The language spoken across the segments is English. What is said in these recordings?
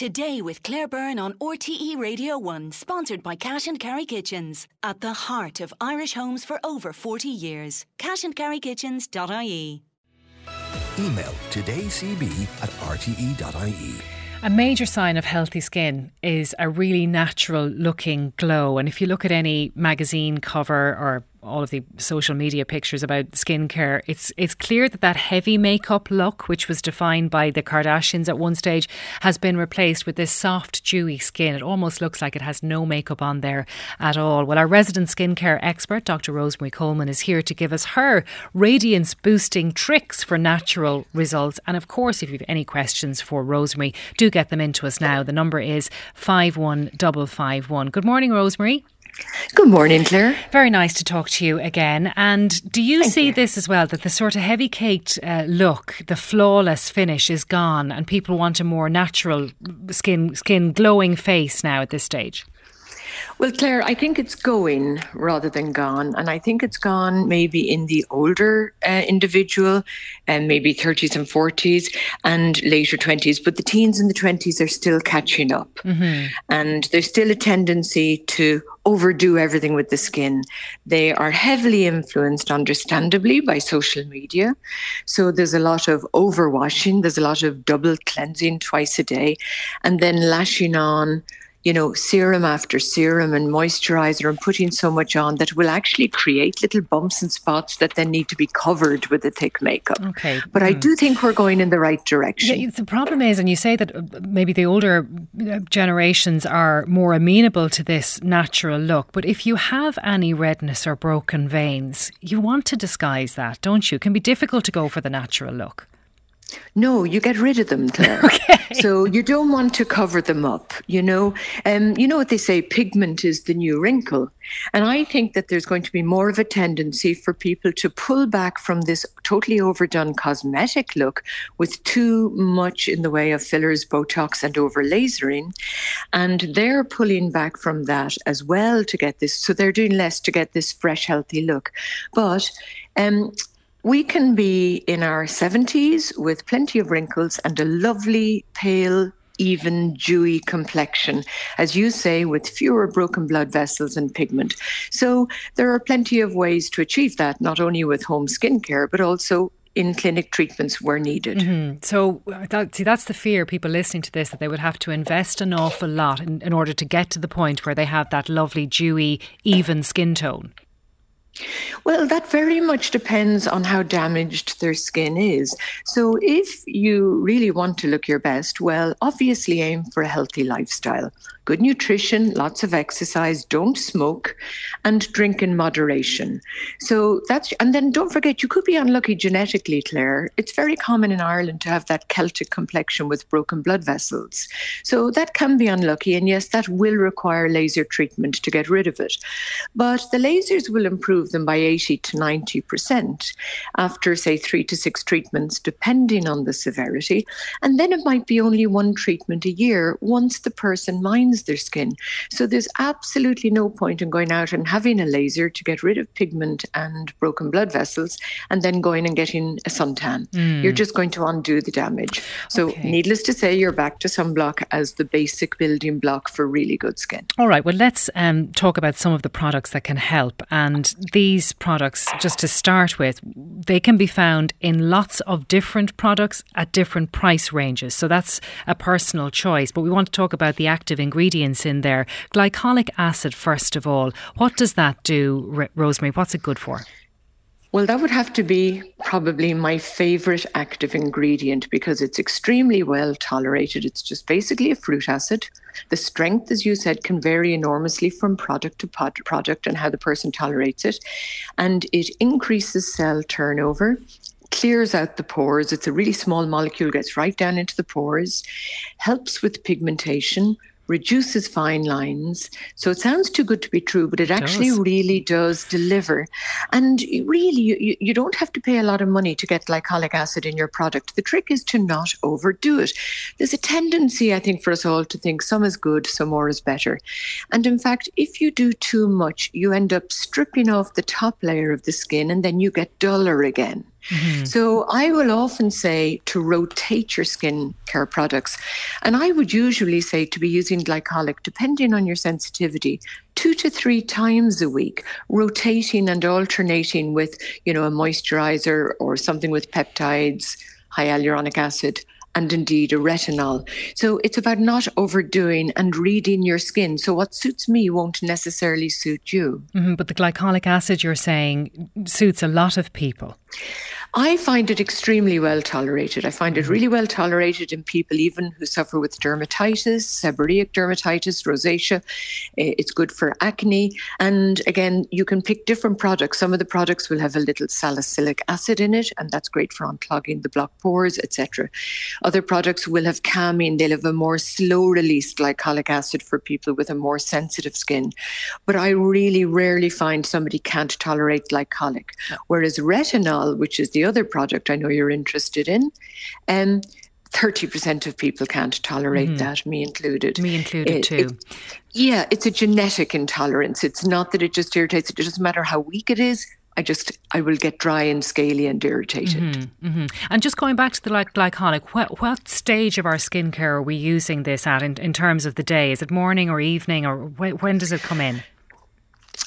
Today with Claire Byrne on RTE Radio 1, sponsored by Cash and Carry Kitchens. At the heart of Irish homes for over 40 years. cashandcarrykitchens.ie. Email todaycb at rte.ie. A major sign of healthy skin is a really natural looking glow. And if you look at any magazine cover or all of the social media pictures about skincare, it's it's clear that that heavy makeup look, which was defined by the Kardashians at one stage, has been replaced with this soft, dewy skin. It almost looks like it has no makeup on there at all. Well, our resident skincare expert, Dr. Rosemary Coleman, is here to give us her radiance boosting tricks for natural results. And of course, if you have any questions for Rosemary, do get them into us now. The number is five one double five one. Good morning, Rosemary. Good morning, Claire. Very nice to talk to you again. And do you Thank see you. this as well that the sort of heavy caked uh, look, the flawless finish is gone, and people want a more natural skin, skin glowing face now at this stage? Well, Claire, I think it's going rather than gone. And I think it's gone maybe in the older uh, individual and maybe 30s and 40s and later 20s. But the teens and the 20s are still catching up. Mm-hmm. And there's still a tendency to overdo everything with the skin. They are heavily influenced, understandably, by social media. So there's a lot of overwashing, there's a lot of double cleansing twice a day, and then lashing on you know, serum after serum and moisturizer and putting so much on that will actually create little bumps and spots that then need to be covered with a thick makeup. Okay. But mm. I do think we're going in the right direction. Yeah, the problem is, and you say that uh, maybe the older uh, generations are more amenable to this natural look, but if you have any redness or broken veins, you want to disguise that, don't you? It can be difficult to go for the natural look. No, you get rid of them, Claire. okay. So you don't want to cover them up, you know. Um, you know what they say, pigment is the new wrinkle. And I think that there's going to be more of a tendency for people to pull back from this totally overdone cosmetic look with too much in the way of fillers, Botox, and over lasering. And they're pulling back from that as well to get this. So they're doing less to get this fresh, healthy look. But um, we can be in our 70s with plenty of wrinkles and a lovely, pale, even dewy complexion, as you say, with fewer broken blood vessels and pigment. So there are plenty of ways to achieve that, not only with home skincare, but also in clinic treatments where needed. Mm-hmm. So, that, see, that's the fear people listening to this that they would have to invest an awful lot in, in order to get to the point where they have that lovely, dewy, even skin tone. Well, that very much depends on how damaged their skin is. So, if you really want to look your best, well, obviously aim for a healthy lifestyle good nutrition, lots of exercise, don't smoke, and drink in moderation. So that's, and then don't forget, you could be unlucky genetically, Claire. It's very common in Ireland to have that Celtic complexion with broken blood vessels. So that can be unlucky. And yes, that will require laser treatment to get rid of it. But the lasers will improve them by 80 to 90% after, say, three to six treatments, depending on the severity. And then it might be only one treatment a year once the person minds their skin. So there's absolutely no point in going out and having a laser to get rid of pigment and broken blood vessels and then going and getting a suntan. Mm. You're just going to undo the damage. So, okay. needless to say, you're back to sunblock as the basic building block for really good skin. All right, well, let's um, talk about some of the products that can help. And these products, just to start with, they can be found in lots of different products at different price ranges. So, that's a personal choice. But we want to talk about the active ingredients in there. Glycolic acid, first of all. What does that do, Rosemary? What's it good for? Well, that would have to be probably my favorite active ingredient because it's extremely well tolerated. It's just basically a fruit acid. The strength, as you said, can vary enormously from product to pod- product and how the person tolerates it. And it increases cell turnover, clears out the pores. It's a really small molecule, gets right down into the pores, helps with pigmentation, reduces fine lines. So it sounds too good to be true, but it, it actually does. really does deliver. And really, you, you don't have to pay a lot of money to get glycolic acid in your product. The trick is to not overdo it. There's a tendency, I think, for us all to think some is good, some more is better. And in fact, if you do too much, you end up stripping off the top layer of the skin and then you get duller again. Mm-hmm. So I will often say to rotate your skin care products. And I would usually say to be using glycolic, depending on your sensitivity, two to three times a week, rotating and alternating with, you know, a moisturizer or something with peptides, hyaluronic acid and indeed a retinol. So it's about not overdoing and reading your skin. So what suits me won't necessarily suit you. Mm-hmm, but the glycolic acid you're saying suits a lot of people. I find it extremely well tolerated. I find it mm-hmm. really well tolerated in people even who suffer with dermatitis, seborrheic dermatitis, rosacea. It's good for acne. And again, you can pick different products. Some of the products will have a little salicylic acid in it, and that's great for unclogging the blocked pores, etc. Other products will have cammine. They'll have a more slow release glycolic acid for people with a more sensitive skin. But I really rarely find somebody can't tolerate glycolic. Whereas retinol, which is the the other project I know you're interested in, um, 30% of people can't tolerate mm-hmm. that, me included. Me included it, too. It, yeah, it's a genetic intolerance. It's not that it just irritates, it doesn't matter how weak it is. I just I will get dry and scaly and irritated. Mm-hmm, mm-hmm. And just going back to the like glycolic, what what stage of our skincare are we using this at in, in terms of the day? Is it morning or evening, or wh- when does it come in?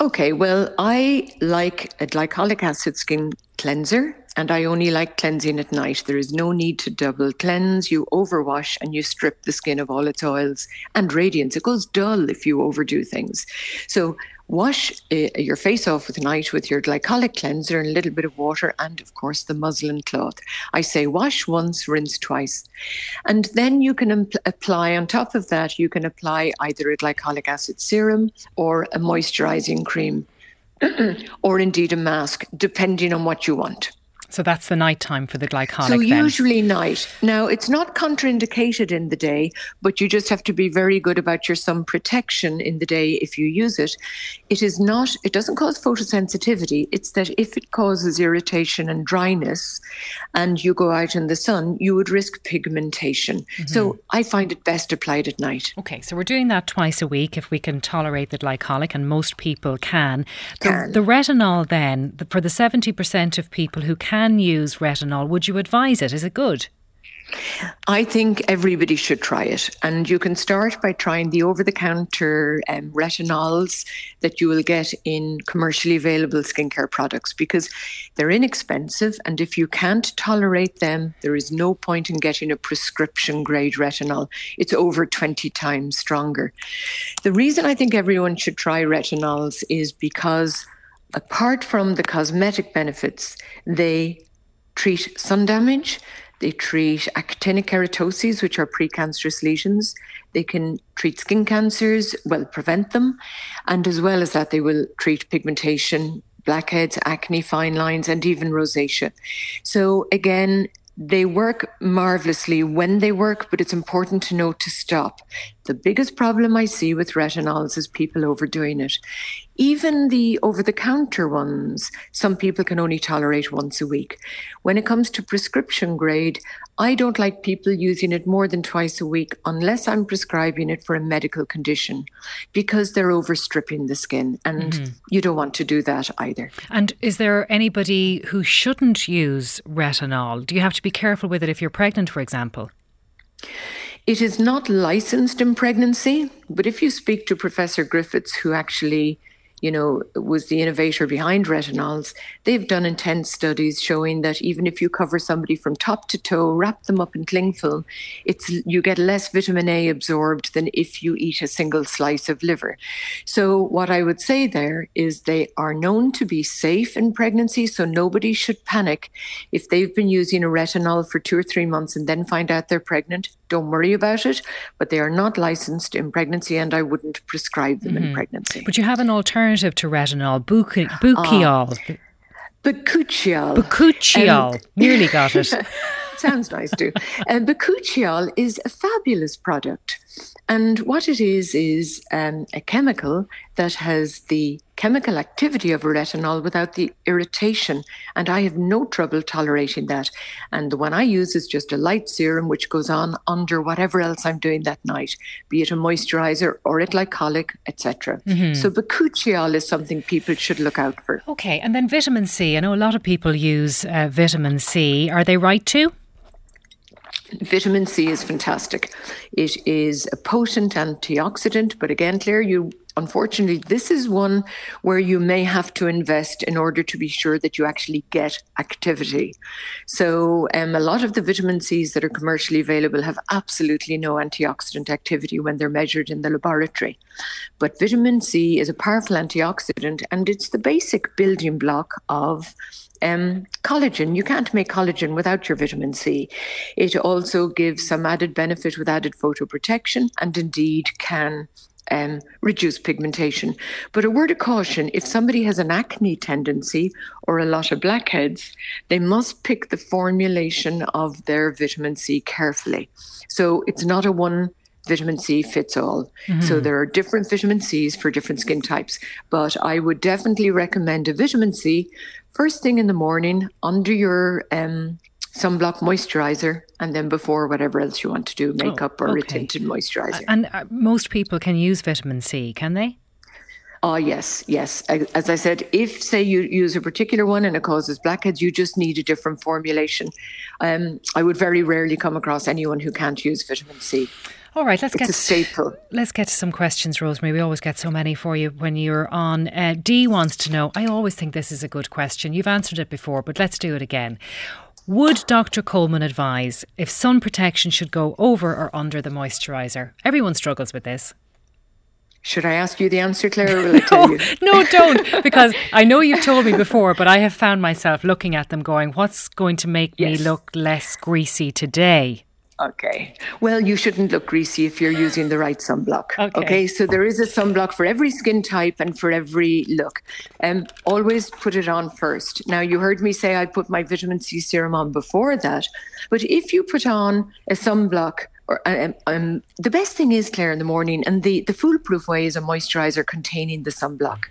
Okay, well, I like a glycolic acid skin cleanser and I only like cleansing at night. There is no need to double cleanse. You overwash and you strip the skin of all its oils and radiance. It goes dull if you overdo things. So wash uh, your face off with night with your glycolic cleanser and a little bit of water and of course the muslin cloth i say wash once rinse twice and then you can apply on top of that you can apply either a glycolic acid serum or a moisturizing cream or indeed a mask depending on what you want so that's the night time for the glycolic. So then. usually night. Now it's not contraindicated in the day, but you just have to be very good about your sun protection in the day if you use it. It is not. It doesn't cause photosensitivity. It's that if it causes irritation and dryness, and you go out in the sun, you would risk pigmentation. Mm-hmm. So I find it best applied at night. Okay, so we're doing that twice a week if we can tolerate the glycolic, and most people can. can. The, the retinol then for the seventy percent of people who can can use retinol. Would you advise it? Is it good? I think everybody should try it. And you can start by trying the over the counter um, retinols that you will get in commercially available skincare products because they're inexpensive. And if you can't tolerate them, there is no point in getting a prescription grade retinol. It's over 20 times stronger. The reason I think everyone should try retinols is because apart from the cosmetic benefits, they treat sun damage, they treat actinic keratoses, which are precancerous lesions. They can treat skin cancers, well, prevent them. And as well as that, they will treat pigmentation, blackheads, acne, fine lines, and even rosacea. So, again, they work marvelously when they work, but it's important to know to stop. The biggest problem I see with retinols is people overdoing it. Even the over the counter ones, some people can only tolerate once a week. When it comes to prescription grade, I don't like people using it more than twice a week unless I'm prescribing it for a medical condition because they're overstripping the skin and mm-hmm. you don't want to do that either. And is there anybody who shouldn't use retinol? Do you have to be careful with it if you're pregnant, for example? It is not licensed in pregnancy, but if you speak to Professor Griffiths, who actually you know, was the innovator behind retinols, they've done intense studies showing that even if you cover somebody from top to toe, wrap them up in cling film, it's you get less vitamin A absorbed than if you eat a single slice of liver. So what I would say there is they are known to be safe in pregnancy, so nobody should panic if they've been using a retinol for two or three months and then find out they're pregnant. Don't worry about it, but they are not licensed in pregnancy, and I wouldn't prescribe them mm-hmm. in pregnancy. But you have an alternative to retinol, Buchiol. Uh. Um, Nearly got it. sounds nice too. Uh, Bakuchiol is a fabulous product. And what it is, is um, a chemical that has the chemical activity of retinol without the irritation. And I have no trouble tolerating that. And the one I use is just a light serum, which goes on under whatever else I'm doing that night, be it a moisturizer or a glycolic, etc. Mm-hmm. So bakuchiol is something people should look out for. Okay. And then vitamin C. I know a lot of people use uh, vitamin C. Are they right too? Vitamin C is fantastic. It is a potent antioxidant, but again, Claire, you unfortunately, this is one where you may have to invest in order to be sure that you actually get activity. So, um, a lot of the vitamin Cs that are commercially available have absolutely no antioxidant activity when they're measured in the laboratory. But vitamin C is a powerful antioxidant and it's the basic building block of um, collagen. You can't make collagen without your vitamin C. It also gives some added benefit with added photoprotection and indeed can um, reduce pigmentation. But a word of caution if somebody has an acne tendency or a lot of blackheads, they must pick the formulation of their vitamin C carefully. So it's not a one vitamin C fits all. Mm-hmm. So there are different vitamin Cs for different skin types. But I would definitely recommend a vitamin C first thing in the morning under your um, sunblock moisturizer and then before whatever else you want to do makeup oh, or a tinted moisturizer and uh, most people can use vitamin c can they Oh, yes, yes. As I said, if, say, you use a particular one and it causes blackheads, you just need a different formulation. Um, I would very rarely come across anyone who can't use vitamin C. All right, let's it's get a staple. Let's get to some questions, Rosemary. We always get so many for you when you're on. Uh, Dee wants to know. I always think this is a good question. You've answered it before, but let's do it again. Would Dr. Coleman advise if sun protection should go over or under the moisturiser? Everyone struggles with this. Should I ask you the answer, Claire, or will I tell no, you? no, don't, because I know you've told me before, but I have found myself looking at them going, what's going to make yes. me look less greasy today? Okay. Well, you shouldn't look greasy if you're using the right sunblock. Okay. okay? So there is a sunblock for every skin type and for every look. Um, always put it on first. Now, you heard me say I put my vitamin C serum on before that. But if you put on a sunblock or um, um, the best thing is Claire in the morning, and the the foolproof way is a moisturizer containing the sunblock,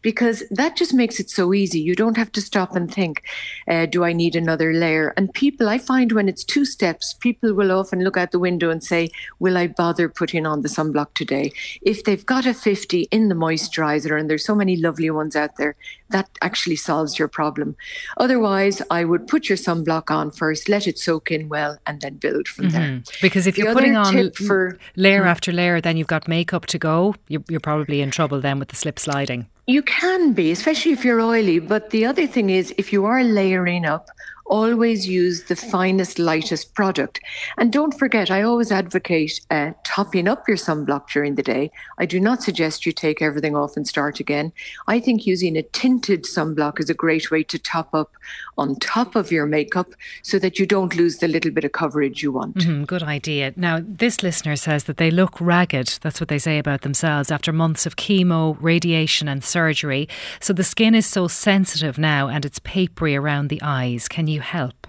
because that just makes it so easy. You don't have to stop and think, uh, do I need another layer? And people, I find when it's two steps, people will often look out the window and say, will I bother putting on the sunblock today? If they've got a 50 in the moisturizer, and there's so many lovely ones out there, that actually solves your problem. Otherwise, I would put your sunblock on first, let it soak in well, and then build from mm-hmm. there. Because if you you're putting on for, layer hmm. after layer, then you've got makeup to go. You're, you're probably in trouble then with the slip sliding. You can be, especially if you're oily. But the other thing is, if you are layering up, always use the finest, lightest product. And don't forget, I always advocate uh, topping up your sunblock during the day. I do not suggest you take everything off and start again. I think using a tinted sunblock is a great way to top up on top of your makeup so that you don't lose the little bit of coverage you want. Mm-hmm, good idea. Now, this listener says that they look ragged. That's what they say about themselves after months of chemo, radiation, and surgery. So the skin is so sensitive now and it's papery around the eyes. Can you help?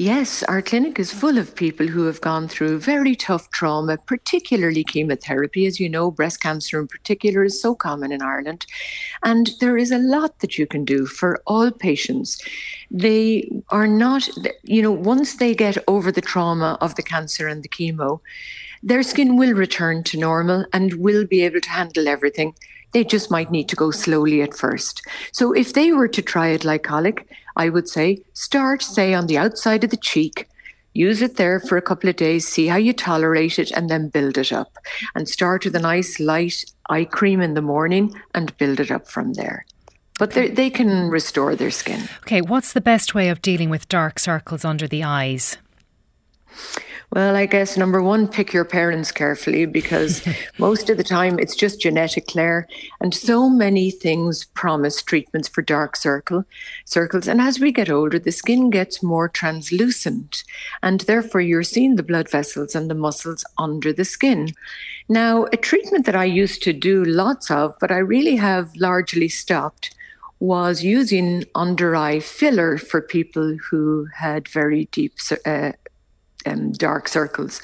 Yes, our clinic is full of people who have gone through very tough trauma, particularly chemotherapy. As you know, breast cancer in particular is so common in Ireland. And there is a lot that you can do for all patients. They are not, you know, once they get over the trauma of the cancer and the chemo, their skin will return to normal and will be able to handle everything they just might need to go slowly at first. So if they were to try it like glycolic, I would say start, say, on the outside of the cheek. Use it there for a couple of days, see how you tolerate it, and then build it up. And start with a nice light eye cream in the morning and build it up from there. But they can restore their skin. Okay, what's the best way of dealing with dark circles under the eyes? Well, I guess number one, pick your parents carefully because most of the time it's just genetic, Claire. And so many things promise treatments for dark circle circles. And as we get older, the skin gets more translucent, and therefore you're seeing the blood vessels and the muscles under the skin. Now, a treatment that I used to do lots of, but I really have largely stopped was using under eye filler for people who had very deep uh, um, dark circles.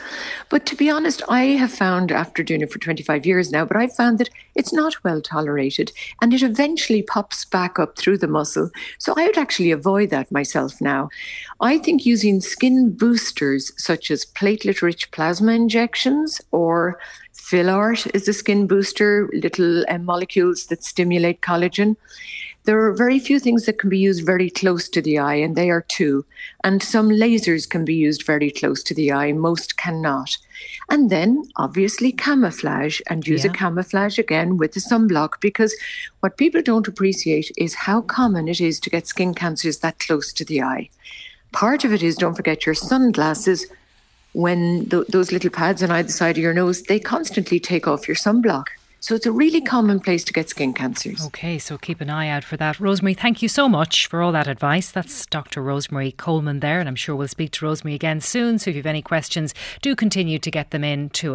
But to be honest, I have found after doing it for 25 years now, but I've found that it's not well tolerated and it eventually pops back up through the muscle. So I would actually avoid that myself now. I think using skin boosters such as platelet rich plasma injections or Philart is a skin booster, little uh, molecules that stimulate collagen. There are very few things that can be used very close to the eye, and they are two. And some lasers can be used very close to the eye, most cannot. And then, obviously, camouflage and use yeah. a camouflage again with the sunblock because what people don't appreciate is how common it is to get skin cancers that close to the eye. Part of it is don't forget your sunglasses. When th- those little pads on either side of your nose, they constantly take off your sunblock. So it's a really common place to get skin cancers. Okay, so keep an eye out for that. Rosemary, thank you so much for all that advice. That's Dr. Rosemary Coleman there, and I'm sure we'll speak to Rosemary again soon. So if you have any questions, do continue to get them in to us.